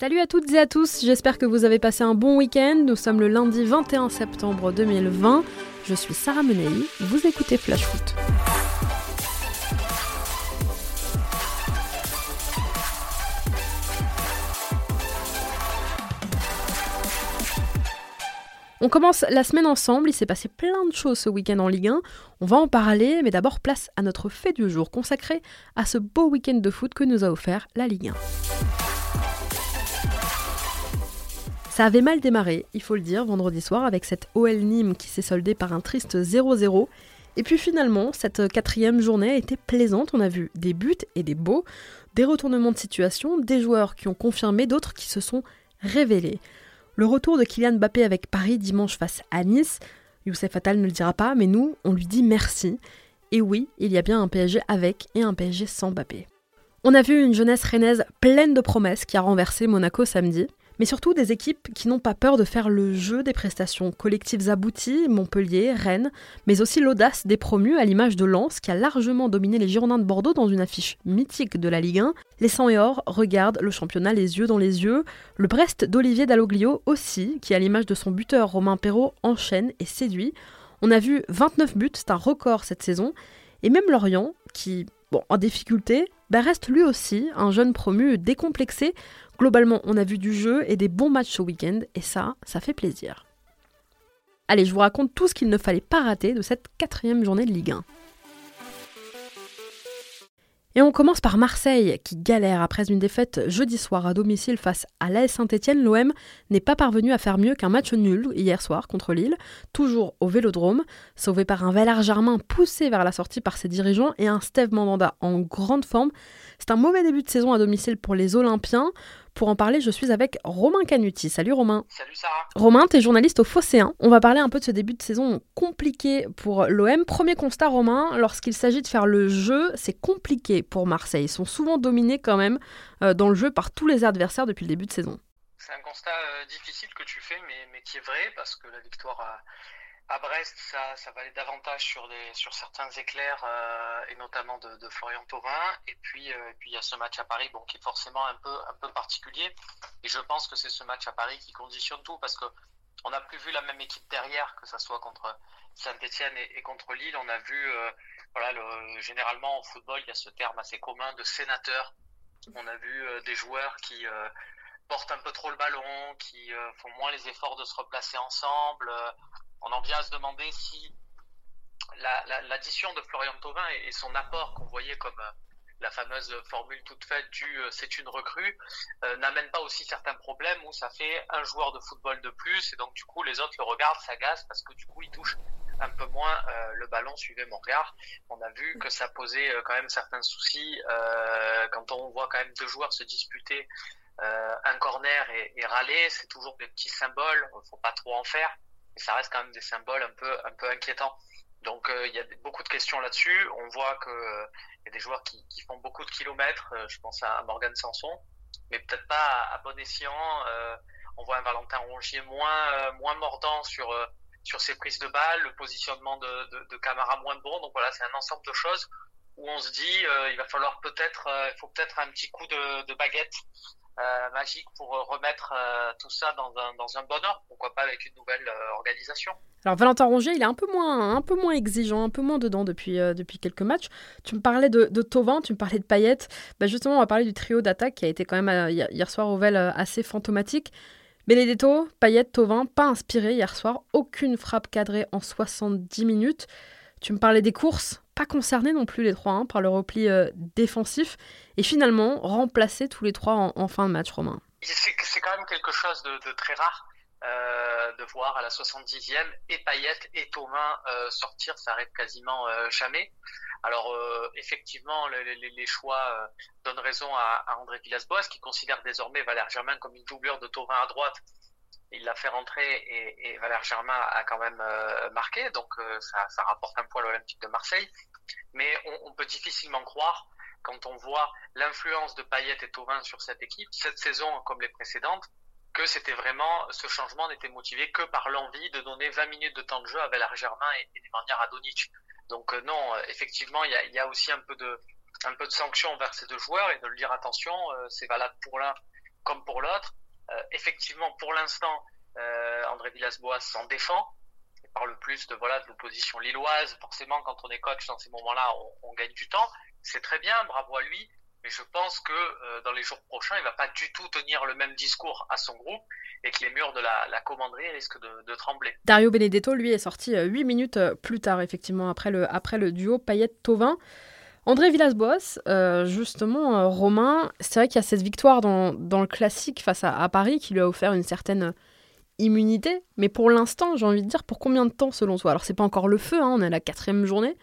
Salut à toutes et à tous, j'espère que vous avez passé un bon week-end. Nous sommes le lundi 21 septembre 2020. Je suis Sarah Menei, vous écoutez Flash Foot. On commence la semaine ensemble, il s'est passé plein de choses ce week-end en Ligue 1. On va en parler, mais d'abord place à notre fait du jour consacré à ce beau week-end de foot que nous a offert la Ligue 1. Ça avait mal démarré, il faut le dire, vendredi soir, avec cette OL Nîmes qui s'est soldée par un triste 0-0. Et puis finalement, cette quatrième journée a été plaisante. On a vu des buts et des beaux, des retournements de situation, des joueurs qui ont confirmé, d'autres qui se sont révélés. Le retour de Kylian Mbappé avec Paris dimanche face à Nice, Youssef Attal ne le dira pas, mais nous, on lui dit merci. Et oui, il y a bien un PSG avec et un PSG sans Mbappé. On a vu une jeunesse rennaise pleine de promesses qui a renversé Monaco samedi mais surtout des équipes qui n'ont pas peur de faire le jeu des prestations collectives abouties, Montpellier, Rennes, mais aussi l'audace des promus à l'image de Lens qui a largement dominé les Girondins de Bordeaux dans une affiche mythique de la Ligue 1. Les 100 et or regardent le championnat les yeux dans les yeux. Le Brest d'Olivier Dalloglio aussi, qui à l'image de son buteur Romain Perrault enchaîne et séduit. On a vu 29 buts, c'est un record cette saison. Et même Lorient, qui, bon, en difficulté, bah, reste lui aussi un jeune promu décomplexé, Globalement, on a vu du jeu et des bons matchs ce week-end, et ça, ça fait plaisir. Allez, je vous raconte tout ce qu'il ne fallait pas rater de cette quatrième journée de Ligue 1. Et on commence par Marseille, qui galère après une défaite jeudi soir à domicile face à l'AS Saint-Etienne. L'OM n'est pas parvenu à faire mieux qu'un match nul hier soir contre Lille, toujours au vélodrome, sauvé par un Valère Germain poussé vers la sortie par ses dirigeants et un Steve Mandanda en grande forme. C'est un mauvais début de saison à domicile pour les Olympiens. Pour en parler, je suis avec Romain Canuti. Salut Romain. Salut Sarah. Romain, tu es journaliste au Phocéen. On va parler un peu de ce début de saison compliqué pour l'OM. Premier constat, Romain, lorsqu'il s'agit de faire le jeu, c'est compliqué pour Marseille. Ils sont souvent dominés quand même euh, dans le jeu par tous les adversaires depuis le début de saison. C'est un constat euh, difficile que tu fais, mais, mais qui est vrai parce que la victoire a à Brest, ça, ça va aller davantage sur, certains éclairs, euh, et notamment de, Florian Thauvin. Et puis, euh, il y a ce match à Paris, bon, qui est forcément un peu, particulier. Et je pense que c'est ce match à Paris qui conditionne tout, parce que on n'a plus vu la même équipe derrière, que ça soit contre Saint-Etienne et, contre Lille. On a vu, euh, voilà, le, généralement en football, il y a ce terme assez commun de sénateur. On a vu euh, des joueurs qui euh, portent un peu trop le ballon, qui euh, font moins les efforts de se replacer ensemble on en vient à se demander si l'addition la, la, de Florian Thauvin et, son apport qu'on voyait comme euh, la fameuse formule toute faite du euh, c'est une recrue euh, n'amène pas aussi certains problèmes où ça fait un joueur de football de plus et donc du coup les autres le regardent, s'agacent parce que du coup ils touchent un peu moins le ballon, suivait mon regard. On a vu que ça posait quand même certains soucis quand on voit quand même deux joueurs se disputer un corner et, râler, c'est toujours des petits symboles, faut pas trop en faire ça reste quand même des symboles un peu, un peu inquiétants. Donc euh, il y a beaucoup de questions là-dessus. On voit que euh, y a des joueurs qui, font beaucoup de kilomètres. Euh, je pense à Morgan Sanson, mais peut-être pas à, à, bon escient. Euh, on voit un Valentin Rongier moins, moins mordant sur sur ses prises de balles, le positionnement de, de, Camara moins bon. Donc voilà, c'est un ensemble de choses où on se dit il va falloir peut-être, il faut peut-être un petit coup de baguette euh, magique pour euh, remettre euh, tout ça dans un, dans un bon ordre, pourquoi pas avec une nouvelle organisation. Alors Valentin Rongier, il est un peu moins, un peu moins exigeant, un peu moins dedans depuis, depuis quelques matchs. Tu me parlais de, de Tovin, tu me parlais de Payet. Bah justement, on va parler du trio d'attaque qui a été quand même hier soir au Vel assez fantomatique. Benedetto, Payet, Tovin, pas inspiré hier soir, aucune frappe cadrée en 70 minutes. Tu me parlais des courses, pas concernés non plus les trois hein, par le repli euh, défensif, et finalement remplacés tous les trois en, fin de match, Romain. C'est quand même quelque chose de, très rare. Euh, de voir à la 70e et Payet et Thomas euh, sortir, ça arrive quasiment jamais. Alors effectivement, les, choix donnent raison à, André Villas-Boas qui considère désormais Valère Germain comme une doublure de Thauvin à droite il l'a fait rentrer et, Valère Germain a quand même marqué, donc ça, ça, rapporte un point à l'Olympique de Marseille. Mais on, peut difficilement croire, quand on voit l'influence de Payet et Tauvin sur cette équipe, cette saison comme les précédentes, que c'était vraiment, ce changement n'était motivé que par l'envie de donner 20 minutes de temps de jeu à Valère Germain et, et Nemanja Radonic. Donc euh, non, effectivement, il y a, aussi un peu de un peu de sanction envers ces deux joueurs et de le dire attention, c'est valable pour l'un comme pour l'autre. effectivement, pour l'instant, André Villas-Boas s'en défend parle plus de voilà de l'opposition lilloise. Forcément, quand on est coach dans ces moments-là, on, gagne du temps. C'est très bien, bravo à lui. Mais je pense que euh, dans les jours prochains, il va pas du tout tenir le même discours à son groupe et que les murs de la, commanderie risquent de, trembler. Dario Benedetto, lui, est sorti euh, huit minutes euh, plus tard, effectivement, après le, après le duo Payet-Tovin. André Villas-Boas, justement, Romain, c'est vrai qu'il y a cette victoire dans, dans le classique face à, Paris qui lui a offert une certaine immunité. Mais pour l'instant, j'ai envie de dire, pour combien de temps selon toi? Alors, c'est pas encore le feu, hein, on est à la quatrième journée.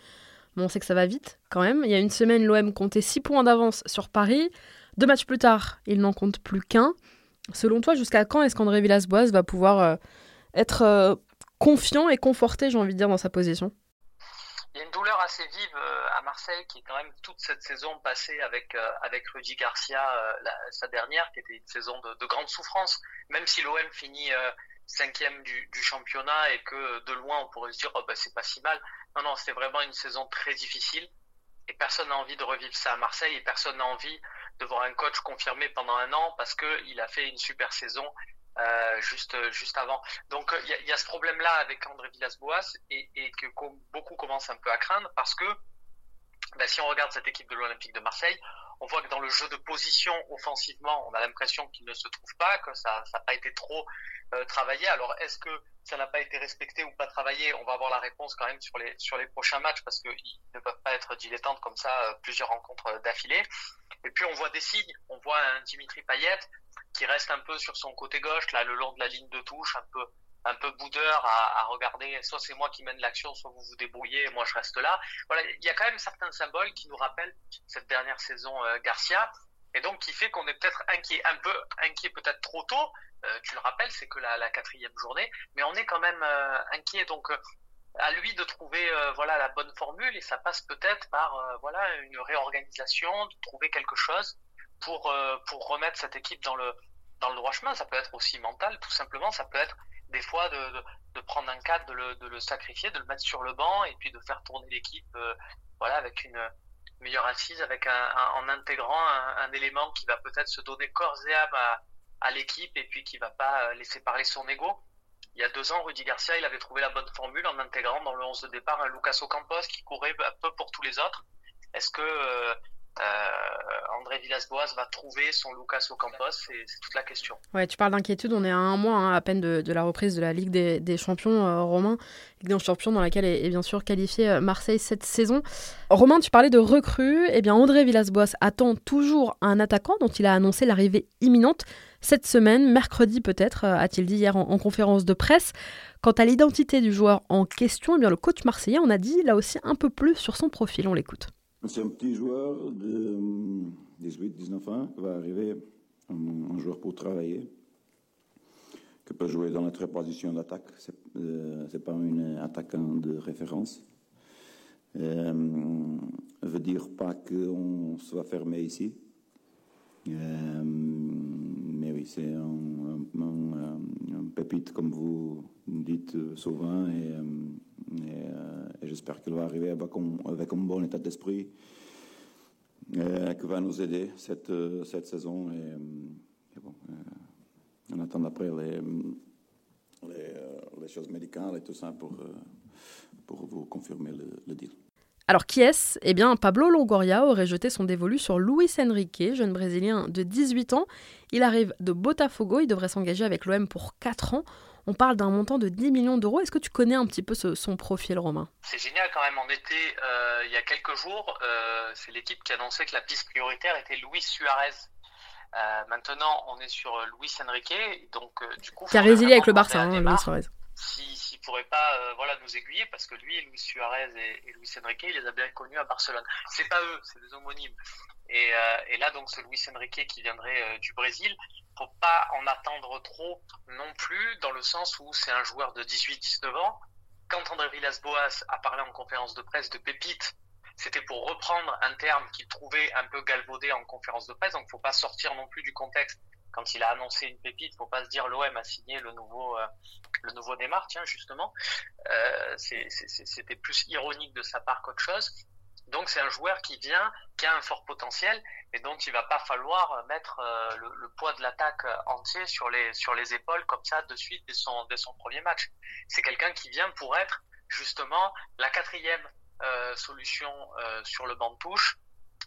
Mais on sait que ça va vite quand même. Il y a une semaine, l'OM comptait 6 points d'avance sur Paris. Deux matchs plus tard, il n'en compte plus qu'un. Selon toi, jusqu'à quand est-ce qu'André Villas-Boas va pouvoir euh, être euh, confiant et conforté, j'ai envie de dire, dans sa position? Il y a une douleur assez vive euh, à Marseille qui est quand même toute cette saison passée avec avec Rudy Garcia sa dernière qui était une saison de, de grande souffrance même si l'OM finit cinquième du, championnat et que de loin on pourrait se dire oh, bah, c'est pas si mal. Non non c'était vraiment une saison très difficile et personne n'a envie de revivre ça à Marseille et personne n'a envie de voir un coach confirmé pendant un an parce que il a fait une super saison euh, juste juste avant. Donc il y a, y a, ce problème là avec André Villas-Boas et, que beaucoup commencent un peu à craindre parce que bah, si on regarde cette équipe de l'Olympique de Marseille, on voit que dans le jeu de position offensivement, on a l'impression qu'il ne se trouve pas, que ça n'a pas été trop euh, travaillé. Alors est-ce que ça n'a pas été respecté ou pas travaillé? On va avoir la réponse quand même sur les sur les prochains matchs parce qu'ils ne peuvent pas être dilettantes comme ça euh, plusieurs rencontres d'affilée. Et puis on voit des signes, on voit un Dimitri Payet qui reste un peu sur son côté gauche, là le long de la ligne de touche, un peu un peu boudeur à, regarder, soit c'est moi qui mène l'action, soit vous vous débrouillez, et moi je reste là. Voilà, il y a quand même certains symboles qui nous rappellent cette dernière saison euh, Garcia, et donc qui fait qu'on est peut-être inquiet, un peu inquiet peut-être trop tôt. Euh, tu le rappelles, c'est que la, la, quatrième journée, mais on est quand même euh, inquiet. Donc à lui de trouver voilà la bonne formule, et ça passe peut-être par voilà une réorganisation, de trouver quelque chose pour pour remettre cette équipe dans le dans le droit chemin. Ça peut être aussi mental, tout simplement. Ça peut être des fois de, de, prendre un cadre, de le, de le, sacrifier, de le mettre sur le banc et puis de faire tourner l'équipe euh, voilà, avec une meilleure assise, avec un, en intégrant un, élément qui va peut-être se donner corps et âme à, à l'équipe et puis qui va pas euh, laisser parler son ego. Il y a deux ans, Rudy Garcia, il avait trouvé la bonne formule en intégrant dans le 11 de départ un Lucas Ocampos qui courait un peu pour tous les autres. Est-ce que euh, euh, André Villas-Boas va trouver son Lucas Ocampos C'est toute la question. Ouais, tu parles d'inquiétude. On est à un mois hein, à peine de, la reprise de la Ligue des, Champions, euh, Romain. Ligue des Champions dans laquelle est, bien sûr qualifié euh, Marseille cette saison. Romain, tu parlais de recrues. Eh bien, André Villas-Boas attend toujours un attaquant dont il a annoncé l'arrivée imminente cette semaine, mercredi peut-être, a-t-il dit hier en, conférence de presse. Quant à l'identité du joueur en question, eh bien, le coach marseillais en a dit là aussi un peu plus sur son profil. On l'écoute. C'est un petit joueur de 18-19 ans qui va arriver, un, joueur pour travailler, qui peut jouer dans notre position d'attaque. Ce n'est euh, pas un attaquant de référence. Euh, veut dire pas qu'on soit fermé ici. Euh, mais oui, c'est un, pépite, comme vous dites souvent, euh, et, j'espère qu'elle va arriver avec un, bon état d'esprit euh, qui va nous aider cette, euh, saison. Et, bon, on attend après les, choses médicales et tout ça pour, pour vous confirmer le, le deal. Alors qui est-ce? Eh bien, Pablo Longoria aurait jeté son dévolu sur Luis Enrique, jeune Brésilien de 18 ans. Il arrive de Botafogo, il devrait s'engager avec l'OM pour 4 ans. On parle d'un montant de 10 millions d'euros. Est-ce que tu connais un petit peu son profil, Romain? C'est génial quand même. En été, euh, il y a quelques jours, euh, c'est l'équipe qui annonçait que la piste prioritaire était Luis Suarez. Euh, maintenant, on est sur Luis Enrique, donc du coup, qui a résilié avec le Barça, hein, Luis Suarez. S'il ne pourrait pas voilà, nous aiguiller, parce que lui, Luis Suarez et, Luis Enrique, il les a bien connus à Barcelone. C'est pas eux, c'est des homonymes. Et, et, là, donc, c'est Luis Enrique qui viendrait du Brésil faut pas en attendre trop non plus, dans le sens où c'est un joueur de 18-19 ans. Quand André Villas-Boas a parlé en conférence de presse de pépite, c'était pour reprendre un terme qu'il trouvait un peu galvaudé en conférence de presse, donc faut pas sortir non plus du contexte. Quand il a annoncé une pépite, faut pas se dire l'OM a signé le nouveau euh, le nouveau Neymar, tiens justement. Euh, c'était plus ironique de sa part qu'autre chose. Donc c'est un joueur qui vient, qui a un fort potentiel et dont il va pas falloir mettre euh, le, poids de l'attaque entier sur les sur les épaules comme ça de suite dès son dès son premier match. C'est quelqu'un qui vient pour être justement la quatrième euh, solution euh, sur le banc de touche,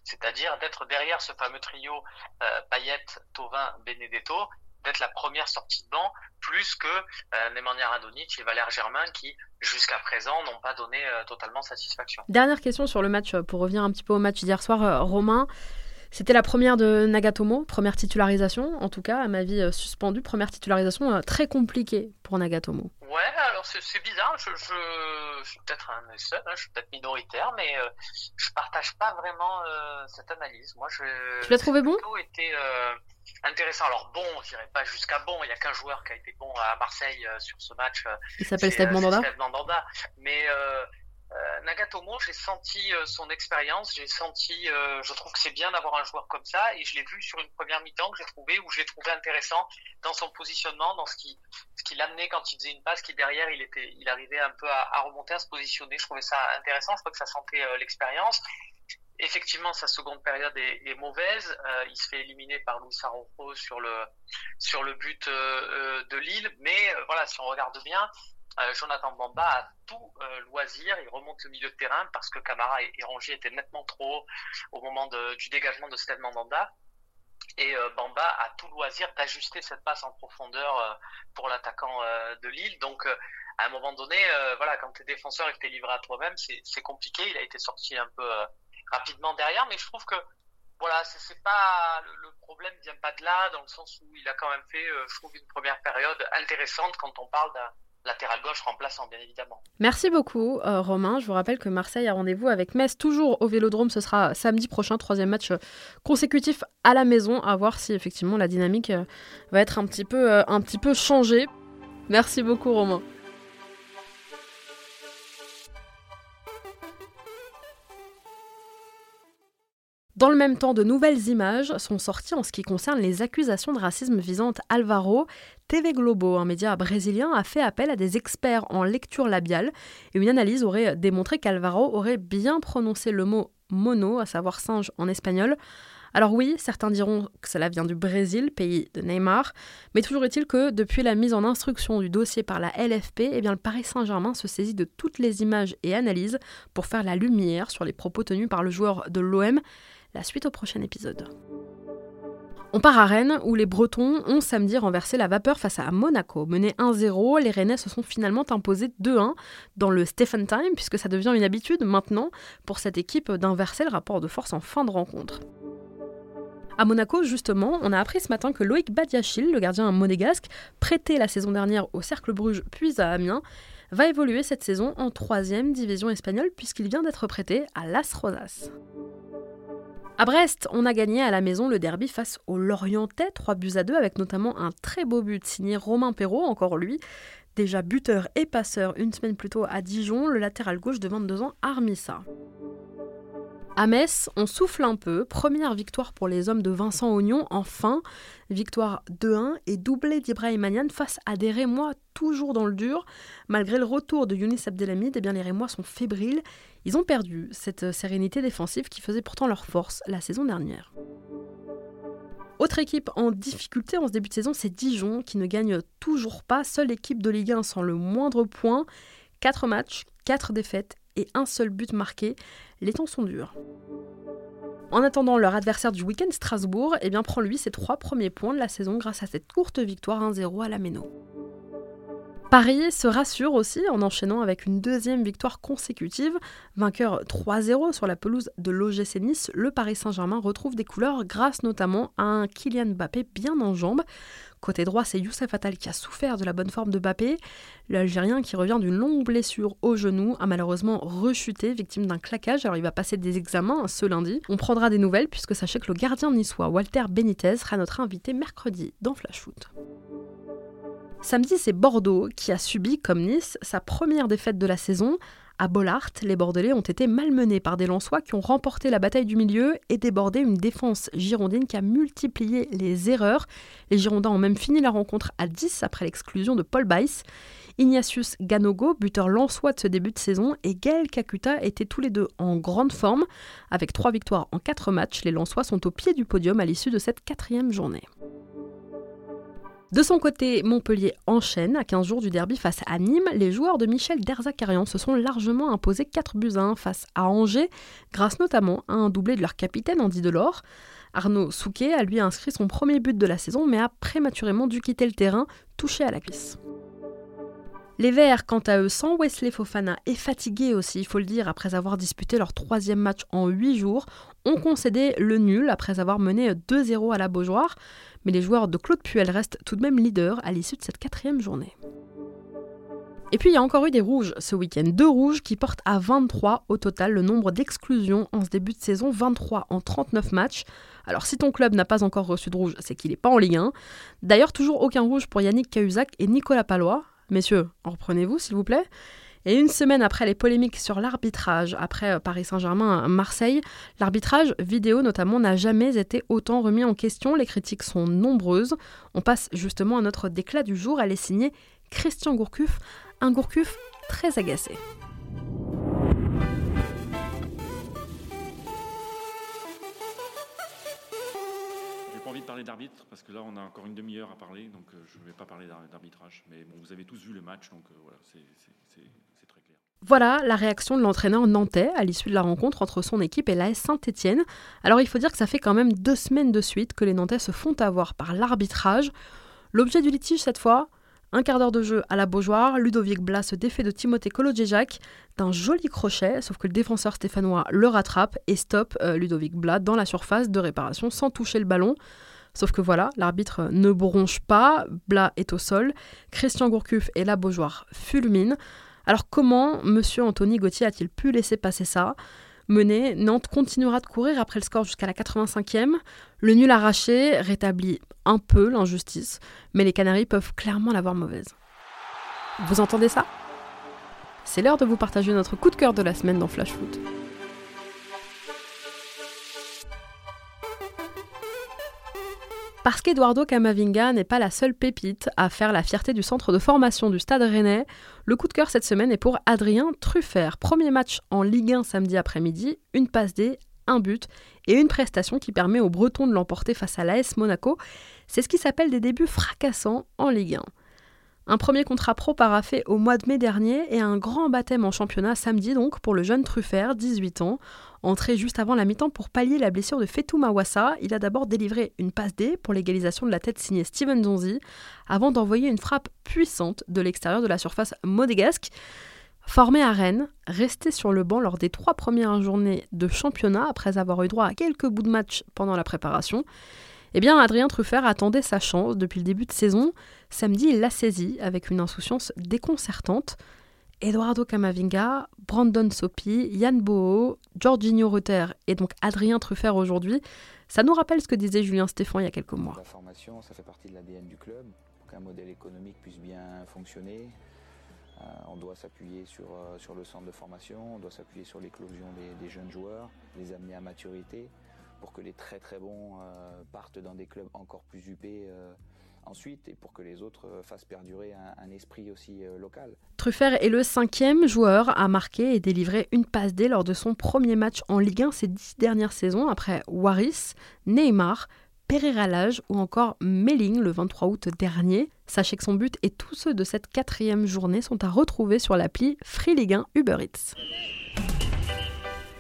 c'est-à-dire d'être derrière ce fameux trio euh, Payet, Tovin, Benedetto, d'être la première sortie de banc, plus que euh, Nemanja Radonic et Valère Germain qui, jusqu'à présent, n'ont pas donné euh, totalement satisfaction. Dernière question sur le match, pour revenir un petit peu au match d'hier soir, Romain. C'était la première de Nagatomo, première titularisation, en tout cas, à ma vie suspendue, première titularisation très compliquée pour Nagatomo. Ouais, alors c'est bizarre, je, je, suis peut-être un seul, hein, je suis peut-être minoritaire, mais euh, je partage pas vraiment euh, cette analyse. Moi, je. Tu l'as trouvé bon? été euh, intéressant. Alors bon, je dirais pas jusqu'à bon. Il y a qu'un joueur qui a été bon à Marseille euh, sur ce match. Il s'appelle Steve Mandanda. Mandanda. Mais euh, Nagatomo, j'ai senti euh, son expérience, j'ai senti, euh, je trouve que c'est bien d'avoir un joueur comme ça, et je l'ai vu sur une première mi-temps que j'ai trouvé, où j'ai trouvé intéressant dans son positionnement, dans ce qui, ce qu'il amenait quand il faisait une passe, qui derrière il était, il arrivait un peu à, à remonter, à se positionner. Je trouvais ça intéressant, je crois que ça sentait l'expérience. Effectivement, sa seconde période est, mauvaise. il se fait éliminer par Luis Araujo sur le sur le but de Lille, mais voilà, si on regarde bien, euh, Jonathan Bamba a tout euh, loisir, il remonte le milieu de terrain parce que Camara et, Rongier étaient nettement trop haut au moment du dégagement de Steve Mandanda. Et euh, Bamba a tout loisir d'ajuster cette passe en profondeur pour l'attaquant de Lille. Donc à un moment donné, voilà, quand tu es défenseur et que tu es livré à toi-même, c'est compliqué. Il a été sorti un peu rapidement derrière, mais je trouve que voilà, c'est pas le, le, problème vient pas de là, dans le sens où il a quand même fait, je trouve, une première période intéressante quand on parle d'un latéral gauche remplaçant, bien évidemment. Merci beaucoup, euh, Romain. Je vous rappelle que Marseille a rendez-vous avec Metz, toujours au Vélodrome. Ce sera samedi prochain, troisième match euh, consécutif à la maison. À voir si effectivement la dynamique euh, va être un petit peu, un petit peu changée. Merci beaucoup, Romain. Dans le même temps, de nouvelles images sont sorties en ce qui concerne les accusations de racisme visant Alvaro. TV Globo, un média brésilien, a fait appel à des experts en lecture labiale et une analyse aurait démontré qu'Alvaro aurait bien prononcé le mot mono, à savoir singe en espagnol. Alors oui, certains diront que cela vient du Brésil, pays de Neymar, mais toujours est-il que depuis la mise en instruction du dossier par la LFP, eh bien le Paris Saint-Germain se saisit de toutes les images et analyses pour faire la lumière sur les propos tenus par le joueur de l'OM la suite au prochain épisode. On part à Rennes où les Bretons ont samedi renversé la vapeur face à Monaco. Mené 1-0, les Rennais se sont finalement imposés 2-1 dans le Stephen Time puisque ça devient une habitude maintenant pour cette équipe d'inverser le rapport de force en fin de rencontre. À Monaco, justement, on a appris ce matin que Loïc Badiachil, le gardien monégasque, prêté la saison dernière au Cercle Bruges puis à Amiens, va évoluer cette saison en 3 division espagnole puisqu'il vient d'être prêté à Las Rosas. À Brest, on a gagné à la maison le derby face au Lorientais, 3 buts à 2, avec notamment un très beau but signé Romain Perrault, encore lui. Déjà buteur et passeur une semaine plus tôt à Dijon, le latéral gauche de 22 ans Armissa. À Metz, on souffle un peu. Première victoire pour les hommes de Vincent Ognon, enfin. Victoire 2-1 et doublé d'Ibrahim Manian face à des Rémois toujours dans le dur. Malgré le retour de Younis Abdelhamid, eh bien les Rémois sont fébriles. Ils ont perdu cette sérénité défensive qui faisait pourtant leur force la saison dernière. Autre équipe en difficulté en ce début de saison, c'est Dijon qui ne gagne toujours pas. Seule équipe de Ligue 1 sans le moindre point. 4 matchs, 4 défaites et un seul but marqué les temps sont durs. En attendant, leur adversaire du week-end, Strasbourg, eh bien, prend lui ses trois premiers points de la saison grâce à cette courte victoire 1-0 à la Méno. Paris se rassure aussi en enchaînant avec une deuxième victoire consécutive. Vainqueur 3-0 sur la pelouse de l'OGC Nice, le Paris Saint-Germain retrouve des couleurs grâce notamment à un Kylian Mbappé bien en jambes. Côté droit, c'est Youssef Attal qui a souffert de la bonne forme de Mbappé. L'Algérien qui revient d'une longue blessure au genou a malheureusement rechuté, victime d'un claquage. Alors il va passer des examens ce lundi. On prendra des nouvelles puisque sachez que le gardien niçois Walter Benitez sera notre invité mercredi dans Flash Foot. Samedi, c'est Bordeaux qui a subi, comme Nice, sa première défaite de la saison. À Bollard, les Bordelais ont été malmenés par des Lensois qui ont remporté la bataille du milieu et débordé une défense girondine qui a multiplié les erreurs. Les Girondins ont même fini la rencontre à 10 après l'exclusion de Paul Bice. Ignatius Ganogo, buteur lançois de ce début de saison, et Gaël Kakuta étaient tous les deux en grande forme. Avec trois victoires en quatre matchs, les Lançois sont au pied du podium à l'issue de cette quatrième journée. De son côté, Montpellier enchaîne. À 15 jours du derby face à Nîmes, les joueurs de Michel Derzakarian se sont largement imposés 4 buts à 1 face à Angers, grâce notamment à un doublé de leur capitaine Andy Delors. Arnaud Souquet a lui inscrit son premier but de la saison, mais a prématurément dû quitter le terrain, touché à la cuisse. Les Verts, quant à eux, sans Wesley Fofana et fatigués aussi, il faut le dire, après avoir disputé leur troisième match en 8 jours, ont concédé le nul après avoir mené 2-0 à la Beaujoire mais les joueurs de Claude Puel restent tout de même leaders à l'issue de cette quatrième journée. Et puis il y a encore eu des rouges ce week-end, deux rouges qui portent à 23 au total le nombre d'exclusions en ce début de saison, 23 en 39 matchs. Alors si ton club n'a pas encore reçu de rouge, c'est qu'il n'est pas en Ligue 1. D'ailleurs toujours aucun rouge pour Yannick Cahuzac et Nicolas Palois. Messieurs, en reprenez-vous s'il vous plaît. Et une semaine après les polémiques sur l'arbitrage, après euh, Paris Saint-Germain Marseille, l'arbitrage vidéo notamment n'a jamais été autant remis en question. Les critiques sont nombreuses. On passe justement à notre déclat du jour. Elle est signée Christian Gourcuff, un Gourcuff très agacé. Parler d'arbitre parce que là on a encore une demi-heure à parler, donc euh, je ne vais pas parler d'arbitrage. Mais bon, vous avez tous vu le match, donc euh, voilà, c'est voilà la réaction de l'entraîneur nantais à l'issue de la rencontre entre son équipe et l'AS Saint-Etienne. Alors il faut dire que ça fait quand même deux semaines de suite que les Nantais se font avoir par l'arbitrage. L'objet du litige cette fois, un quart d'heure de jeu à la Beaujoire, Ludovic Blas se défait de Timothée Kolodjejak d'un joli crochet, sauf que le défenseur stéphanois le rattrape et stoppe euh, Ludovic Blas dans la surface de réparation sans toucher le ballon. Sauf que voilà, l'arbitre ne bronche pas, Blas est au sol, Christian Gourcuff et la Beaujoire fulminent. Alors comment M. Anthony Gauthier a-t-il pu laisser passer ça? Mené, Nantes continuera de courir après le score jusqu'à la 85e. Le nul arraché rétablit un peu l'injustice, mais les Canaries peuvent clairement l'avoir mauvaise. Vous entendez ça? C'est l'heure de vous partager notre coup de cœur de la semaine dans Flash Foot. Parce qu'Eduardo Camavinga n'est pas la seule pépite à faire la fierté du centre de formation du Stade Rennais, le coup de cœur cette semaine est pour Adrien Truffert. Premier match en Ligue 1 samedi après-midi, une passe D, un but et une prestation qui permet aux Bretons de l'emporter face à l'AS Monaco. C'est ce qui s'appelle des débuts fracassants en Ligue 1. Un premier contrat pro paraffé au mois de mai dernier et un grand baptême en championnat samedi donc pour le jeune Truffert, 18 ans. Entré juste avant la mi-temps pour pallier la blessure de Fetou Mawassa, il a d'abord délivré une passe D pour l'égalisation de la tête signée Steven Zonzi, avant d'envoyer une frappe puissante de l'extérieur de la surface modégasque. Formé à Rennes, resté sur le banc lors des trois premières journées de championnat après avoir eu droit à quelques bouts de match pendant la préparation, eh bien, Adrien Truffert attendait sa chance depuis le début de saison. Samedi, il l'a saisi avec une insouciance déconcertante. Eduardo Camavinga, Brandon Sopi, Yann Boho, Giorginio Rutter et donc Adrien Truffert aujourd'hui, ça nous rappelle ce que disait Julien Stéphan il y a quelques mois. La formation, ça fait partie de l'ADN du club. Pour qu'un modèle économique puisse bien fonctionner, euh, on doit s'appuyer sur, euh, sur le centre de formation, on doit s'appuyer sur l'éclosion des, jeunes joueurs, les amener à maturité pour que les très très bons euh, partent dans des clubs encore plus huppés ensuite et pour que les autres euh, fassent perdurer un, esprit aussi local. Truffert est le cinquième joueur à marquer et délivrer une passe D lors de son premier match en Ligue 1 ces dix dernières saisons après Waris, Neymar, Pereira Lage ou encore Melling le 23 août dernier. Sachez que son but et tous ceux de cette quatrième journée sont à retrouver sur l'appli Free Ligue 1 Uber Eats.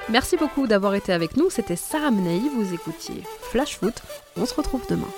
Merci beaucoup d'avoir été avec nous. C'était Sarah Menei. Vous écoutiez Flash Foot. On se retrouve demain.